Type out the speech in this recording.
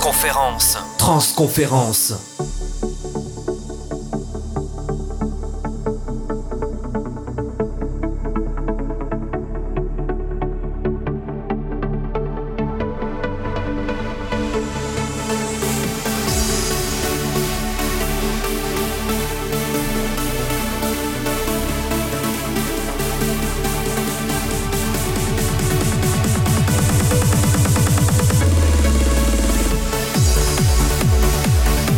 Transconférence. Transconférence.